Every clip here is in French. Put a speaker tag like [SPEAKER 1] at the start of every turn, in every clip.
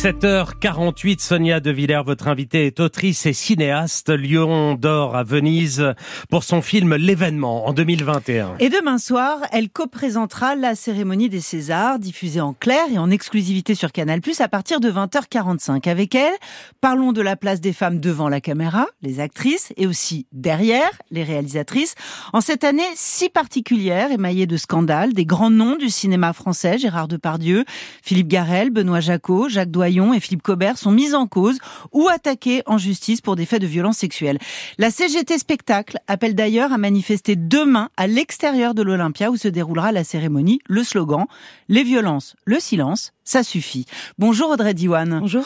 [SPEAKER 1] 17h48, Sonia De Villers, votre invitée est autrice et cinéaste. Lyon d'or à Venise pour son film L'événement en 2021.
[SPEAKER 2] Et demain soir, elle co-présentera la cérémonie des Césars, diffusée en clair et en exclusivité sur Canal+, à partir de 20h45. Avec elle, parlons de la place des femmes devant la caméra, les actrices, et aussi derrière, les réalisatrices. En cette année si particulière, émaillée de scandales, des grands noms du cinéma français, Gérard Depardieu, Philippe Garel, Benoît Jacot, Jacques Doyon et Philippe Cobert sont mis en cause ou attaqués en justice pour des faits de violence sexuelle. La CGT Spectacle appelle d'ailleurs à manifester demain à l'extérieur de l'Olympia où se déroulera la cérémonie. Le slogan Les violences, le silence, ça suffit. Bonjour Audrey Diwan.
[SPEAKER 3] Bonjour.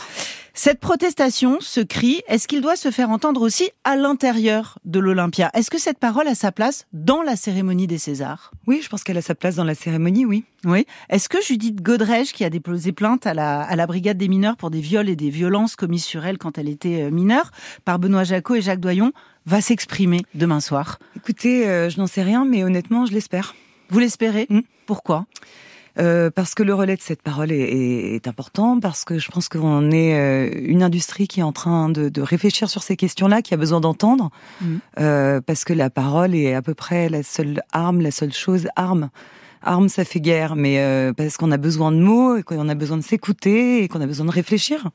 [SPEAKER 2] Cette protestation, ce cri, est-ce qu'il doit se faire entendre aussi à l'intérieur de l'Olympia? Est-ce que cette parole a sa place dans la cérémonie des Césars?
[SPEAKER 3] Oui, je pense qu'elle a sa place dans la cérémonie, oui.
[SPEAKER 2] Oui. Est-ce que Judith Godrèche, qui a déposé plainte à la, à la brigade des mineurs pour des viols et des violences commises sur elle quand elle était euh, mineure, par Benoît Jacot et Jacques Doyon, va s'exprimer demain soir?
[SPEAKER 3] Écoutez, euh, je n'en sais rien, mais honnêtement, je l'espère.
[SPEAKER 2] Vous l'espérez?
[SPEAKER 3] Mm.
[SPEAKER 2] Pourquoi?
[SPEAKER 3] Euh, parce que le relais de cette parole est, est- est important, parce que je pense qu'on est euh, une industrie qui est en train de, de réfléchir sur ces questions-là, qui a besoin d'entendre,
[SPEAKER 2] Mhm.
[SPEAKER 3] euh, parce que la parole est à peu près la seule arme, la seule chose, arme. Arme, ça fait guerre, mais euh, parce qu'on a besoin de mots, et qu'on a besoin de s'écouter, et qu'on a besoin de réfléchir.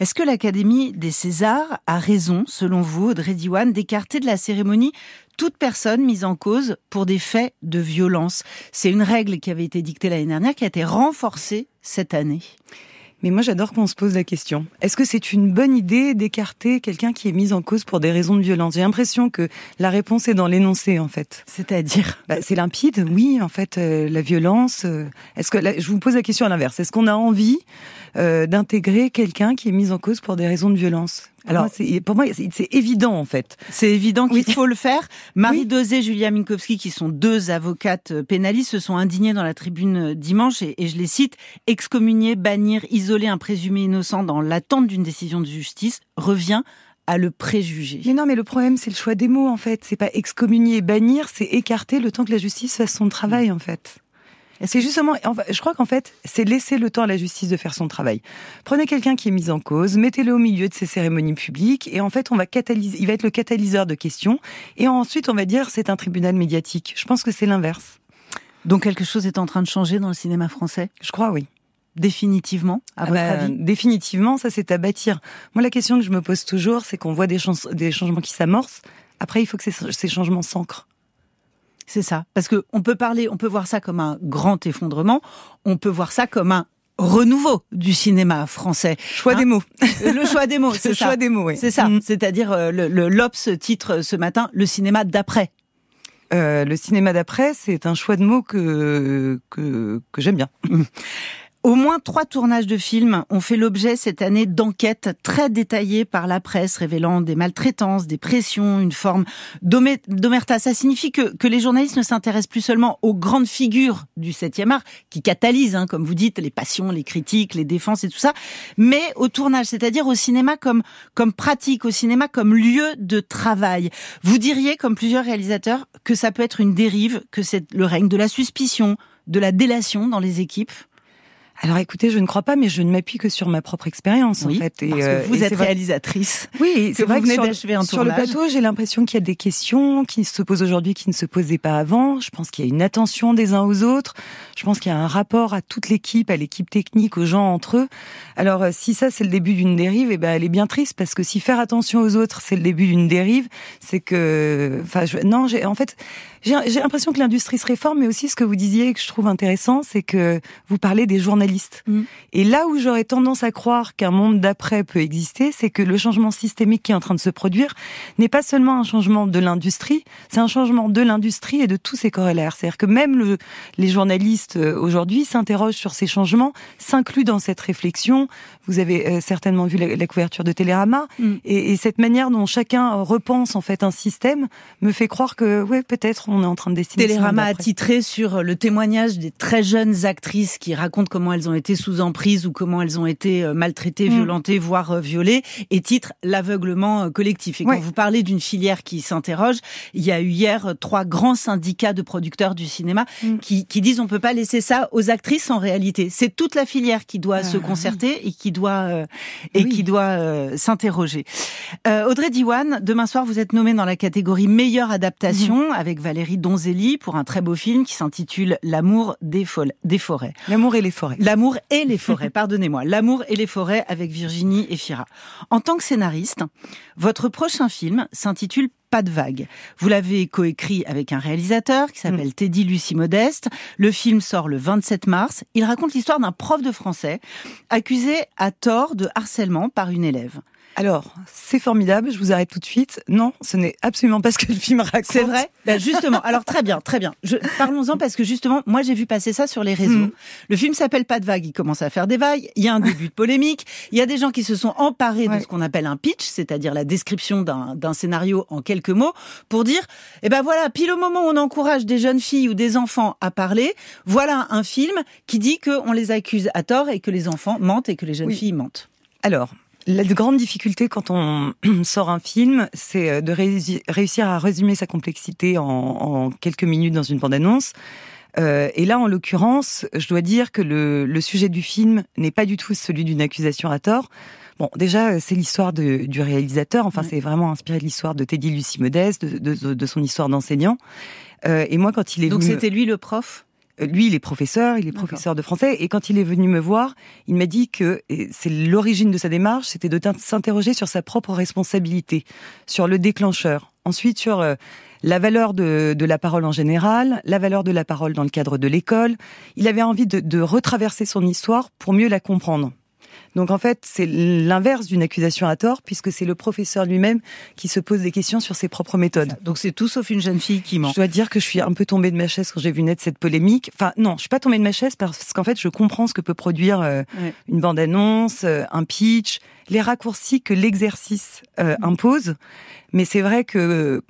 [SPEAKER 2] Est-ce que l'Académie des Césars a raison, selon vous, Audrey Diwan, d'écarter de la cérémonie toute personne mise en cause pour des faits de violence C'est une règle qui avait été dictée l'année dernière, qui a été renforcée cette année.
[SPEAKER 3] Mais moi, j'adore qu'on se pose la question. Est-ce que c'est une bonne idée d'écarter quelqu'un qui est mis en cause pour des raisons de violence? J'ai l'impression que la réponse est dans l'énoncé, en fait.
[SPEAKER 2] C'est-à-dire?
[SPEAKER 3] Bah, c'est limpide, oui, en fait, euh, la violence. euh, est-ce que là, je vous pose la question à l'inverse Est-ce qu'on a envie euh, d'intégrer quelqu'un qui est mis en cause pour des raisons de violence?
[SPEAKER 2] Alors-
[SPEAKER 3] pour moi, c'est, évident, en fait.
[SPEAKER 2] C'est évident qu'il
[SPEAKER 3] Oui.
[SPEAKER 2] faut le faire. Marie
[SPEAKER 3] Oui.
[SPEAKER 2] Dosé et Julia Minkowski, qui sont deux avocates pénalistes, se sont indignées dans la tribune euh, dimanche, et, et je les cite, excommunier, bannir, isoler un présumé innocent dans l'attente d'une décision de justice revient à le préjuger.
[SPEAKER 3] Mais non, mais le problème, c'est le choix des mots, en fait. C'est pas excommunier, bannir, c'est écarter le temps que la justice fasse son travail, en fait. C'est justement, je crois qu'en fait, c'est laisser le temps à la justice de faire son travail. Prenez quelqu'un qui est mis en cause, mettez-le au milieu de ces cérémonies publiques, et en fait, on va catalyser, il va être le catalyseur de questions, et ensuite, on va dire, c'est un tribunal médiatique. Je pense que c'est l'inverse.
[SPEAKER 2] Donc quelque chose est en train de changer dans le cinéma français,
[SPEAKER 3] Je crois, oui.
[SPEAKER 2] définitivement, à
[SPEAKER 3] Ah
[SPEAKER 2] votre
[SPEAKER 3] bah,
[SPEAKER 2] avis?
[SPEAKER 3] Définitivement, ça, c'est à bâtir. Moi, la question que je me pose toujours, c'est qu'on voit des changements qui s'amorcent. Après, il faut que ces, ces changements s'ancrent.
[SPEAKER 2] C'est ça. Parce que on peut parler, on peut voir ça comme un grand effondrement, on peut voir ça comme un renouveau du cinéma français.
[SPEAKER 3] Choix
[SPEAKER 2] Hein
[SPEAKER 3] des mots.
[SPEAKER 2] Le choix des mots, c'est ça.
[SPEAKER 3] choix des mots, oui.
[SPEAKER 2] C'est ça.
[SPEAKER 3] Mm.
[SPEAKER 2] C'est-à-dire euh, le, le l'Obs titre ce matin le cinéma d'après.
[SPEAKER 3] Euh, le cinéma d'après, c'est un choix de mots que que, que j'aime bien.
[SPEAKER 2] Au moins trois tournages de films ont fait l'objet cette année d'enquêtes très détaillées par la presse, révélant des maltraitances, des pressions, une forme d'omerta. Ça signifie que, que les journalistes ne s'intéressent plus seulement aux grandes figures du 7e art, qui catalysent, hein, comme vous dites, les passions, les critiques, les défenses et tout ça, mais au tournage, c'est-à-dire au cinéma comme, comme pratique, au cinéma comme lieu de travail. Vous diriez, comme plusieurs réalisateurs, que ça peut être une dérive, que c'est le règne de la suspicion, de la délation dans les équipes?
[SPEAKER 3] Alors écoutez, je ne crois pas, mais je ne m'appuie que sur ma propre expérience en fait. Et,
[SPEAKER 2] parce que
[SPEAKER 3] euh,
[SPEAKER 2] vous
[SPEAKER 3] et
[SPEAKER 2] êtes réalisatrice.
[SPEAKER 3] Oui, c'est
[SPEAKER 2] vous
[SPEAKER 3] vrai que sur,
[SPEAKER 2] un
[SPEAKER 3] sur le plateau, j'ai l'impression qu'il y a des questions qui se posent aujourd'hui qui ne se posaient pas avant. Je pense qu'il y a une attention des uns aux autres. Je pense qu'il y a un rapport à toute l'équipe, à l'équipe technique, aux gens entre eux. Alors euh, si ça c'est le début d'une dérive, eh ben elle est bien triste parce que si faire attention aux autres c'est le début d'une dérive, c'est que, enfin, je- non, j'ai en fait j'ai l'impression que l'industrie se réforme, mais aussi ce que vous disiez et que je trouve intéressant, c'est que vous parlez des
[SPEAKER 2] Mm.
[SPEAKER 3] Et là où j'aurais tendance à croire qu'un monde d'après peut exister, c'est que le changement systémique qui est en train de se produire n'est pas seulement un changement de l'industrie, c'est un changement de l'industrie et de tous ses corollaires. C'est-à-dire que même le, les journalistes euh, aujourd'hui s'interrogent sur ces changements, s'incluent dans cette réflexion. Vous avez euh, certainement vu la, la couverture de Télérama,
[SPEAKER 2] Mm.
[SPEAKER 3] et, et cette manière dont chacun repense en fait un système me fait croire que ouais peut-être on, on est en train de dessiner.
[SPEAKER 2] Télérama a titré sur le témoignage des très jeunes actrices qui racontent comment elles ont été sous emprise ou comment elles ont été euh, maltraitées, mm. violentées, voire euh, violées, et titre l'aveuglement collectif. Et quand vous parlez d'une filière qui s'interroge, il y a eu hier trois grands syndicats de producteurs du cinéma mm. qui, qui disent on peut pas laisser ça aux actrices en réalité. C'est toute la filière qui doit se ah. concerter et qui doit et qui doit s'interroger. Audrey Diwan, demain soir vous êtes nommée dans la catégorie meilleure adaptation mhm. avec Valérie Donzelli pour un très beau film qui s'intitule L'amour des, des forêts.
[SPEAKER 3] L'amour et les forêts.
[SPEAKER 2] L'amour et les forêts, pardonnez-moi. L'amour et les forêts avec Virginie et Fira. En tant que scénariste, votre prochain film s'intitule pas de vague. Vous l'avez coécrit avec un réalisateur qui s'appelle mm. Teddy Lucie Modeste. Le film sort le 27 mars. Il raconte l'histoire d'un prof de français accusé à tort de harcèlement par une élève.
[SPEAKER 3] Alors, c'est formidable, je vous arrête tout de suite. Non, ce n'est absolument pas ce que le film raconte.
[SPEAKER 2] C'est vrai? Ben Justement, alors très bien, très bien. Parlons-en parce que justement, moi j'ai vu passer ça sur les réseaux. Hmm. Le film s'appelle Pas de vagues, il commence à faire des vagues, il y a un début de polémique, il y a des gens qui se sont emparés de ce qu'on appelle un pitch, c'est-à-dire la description d'un scénario en quelques mots, pour dire, eh ben voilà, pile au moment où on encourage des jeunes filles ou des enfants à parler, voilà un film qui dit qu'on les accuse à tort et que les enfants mentent et que les jeunes filles mentent.
[SPEAKER 3] Alors, la grande difficulté quand on sort un film, c'est euh, de réussir à résumer sa complexité en, quelques minutes dans une bande-annonce. Euh, et là, en l'occurrence, je dois dire que le, sujet du film n'est pas du tout celui d'une accusation à tort. Bon, déjà, c'est l'histoire du réalisateur. Enfin, c'est vraiment inspiré de l'histoire de Teddy Lucie Modeste, de, son histoire d'enseignant. Euh, et moi, quand il est
[SPEAKER 2] donc c'était lui le prof?
[SPEAKER 3] Lui, il est professeur, il est professeur de français, et quand il est venu me voir, il m'a dit que c'est l'origine de sa démarche, c'était de s'interroger sur sa propre responsabilité, sur le déclencheur, ensuite sur euh, la valeur de, la parole en général, la valeur de la parole dans le cadre de l'école. Il avait envie de retraverser son histoire pour mieux la comprendre. Donc en fait, c'est l'inverse d'une accusation à tort, puisque c'est le professeur lui-même qui se pose des questions sur ses propres méthodes.
[SPEAKER 2] Donc c'est tout sauf une jeune fille qui ment.
[SPEAKER 3] Je dois dire que je suis un peu tombée de ma chaise quand j'ai vu naître cette polémique. Enfin non, je suis pas tombée de ma chaise parce qu'en fait, je comprends ce que peut produire euh, une bande-annonce, euh, un pitch, les raccourcis que l'exercice euh, mm. impose. Mais c'est vrai que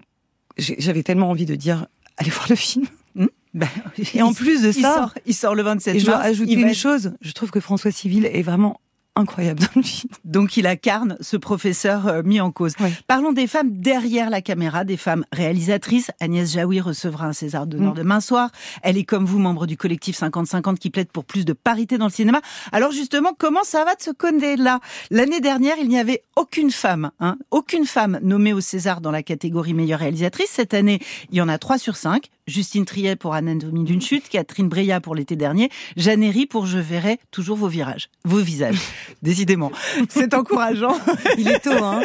[SPEAKER 3] j'avais tellement envie de dire allez voir le film. Mm.
[SPEAKER 2] Ben, et en plus de ça, il sort, le 27
[SPEAKER 3] et je dois ajouter une chose. Je trouve que François Civil est vraiment incroyable dans le film.
[SPEAKER 2] Donc il incarne ce professeur euh, mis en cause. Parlons des femmes derrière la caméra, des femmes réalisatrices. Agnès Jaoui recevra un César d'honneur mm. demain soir. Elle est comme vous membre du collectif 50-50 qui plaide pour plus de parité dans le cinéma. Alors justement, comment ça va de se connaître là L'année dernière, il n'y avait aucune femme, hein, aucune femme nommée au César dans la catégorie meilleure réalisatrice. Cette année, il y en a trois sur cinq. Justine Triet pour Anatomie d'une chute, Catherine Breillat pour l'été dernier, Jeanne pour Je verrai toujours vos virages, vos visages. Décidément, c'est encourageant.
[SPEAKER 3] Il est tôt, hein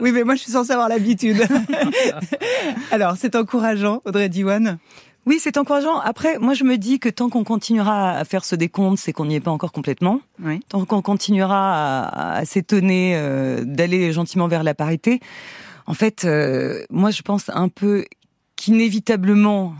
[SPEAKER 2] Oui, mais moi je suis censée avoir l'habitude. Alors, c'est encourageant, Audrey Diwan?
[SPEAKER 3] Oui, c'est encourageant. Après, moi, je me dis que tant qu'on continuera à faire ce décompte, c'est qu'on n'y est pas encore complètement. Tant qu'on continuera à, s'étonner euh, d'aller gentiment vers la parité. En fait, euh, moi, je pense un peu qu'inévitablement,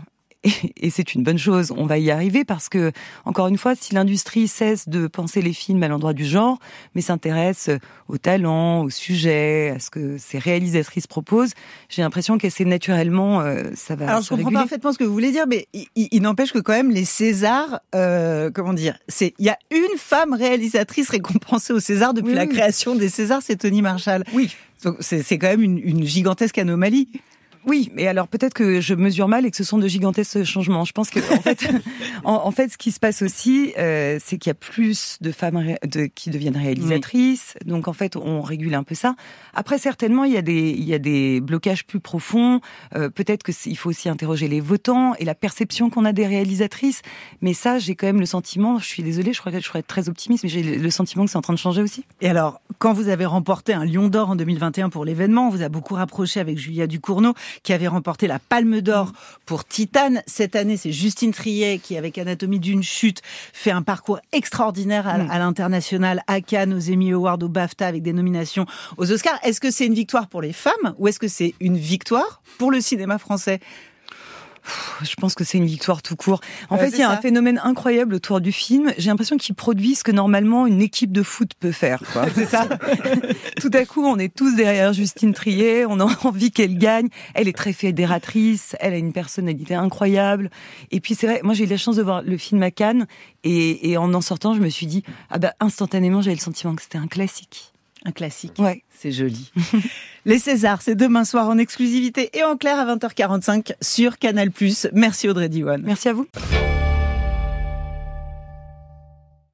[SPEAKER 3] et, c'est une bonne chose, on va y arriver parce que, encore une fois, si l'industrie cesse de penser les films à l'endroit du genre, mais s'intéresse au talent, au sujet, à ce que ces réalisatrices proposent, j'ai l'impression qu'assez naturellement, euh, ça va
[SPEAKER 2] Alors, je comprends parfaitement ce que vous voulez dire, mais il, n'empêche que quand même les Césars, euh, comment dire, c'est il y a une femme réalisatrice récompensée au César depuis la création des Césars, c'est Tony Marshall.
[SPEAKER 3] Oui.
[SPEAKER 2] c'est quand même une, une gigantesque anomalie.
[SPEAKER 3] Oui, mais alors peut-être que je mesure mal et que ce sont de gigantesques changements. Je pense que en fait, en, fait, ce qui se passe aussi, euh, c'est qu'il y a plus de femmes de, qui deviennent réalisatrices. Donc en fait, on régule un peu ça. Après, certainement, il y a des il y a des blocages plus profonds. Euh, peut-être que il faut aussi interroger les votants et la perception qu'on a des réalisatrices. Mais ça, j'ai quand même le sentiment. Je suis désolée, je crois que je serais très optimiste, mais j'ai le sentiment que c'est en train de changer aussi.
[SPEAKER 2] Et alors, quand vous avez remporté un Lion d'or en 2021 pour l'événement, on vous a beaucoup rapproché avec Julia Ducournau qui avait remporté la Palme d'Or pour Titane. Cette année, c'est Justine Triet qui, avec Anatomie d'une chute, fait un parcours extraordinaire à, mm. l'international, à Cannes, aux Emmy Awards, au BAFTA, avec des nominations aux Oscars. Est-ce que c'est une victoire pour les femmes ou est-ce que c'est une victoire pour le cinéma français?
[SPEAKER 3] Je pense que c'est une victoire tout court. En fait, il y a un phénomène incroyable autour du film. J'ai l'impression qu'il produit ce que normalement une équipe de foot peut faire.
[SPEAKER 2] c'est ça.
[SPEAKER 3] tout à coup, on est tous derrière Justine Trier. On a envie qu'elle gagne. Elle est très fédératrice. Elle a une personnalité incroyable. Et puis c'est vrai, moi j'ai eu la chance de voir le film à Cannes et, en en sortant, je me suis dit ah bah instantanément j'avais le sentiment que c'était un classique.
[SPEAKER 2] Un classique.
[SPEAKER 3] Ouais.
[SPEAKER 2] C'est joli. Les Césars, c'est demain soir en exclusivité et en clair à 20h45 sur Canal+. Merci Audrey Diwan.
[SPEAKER 3] Merci à vous.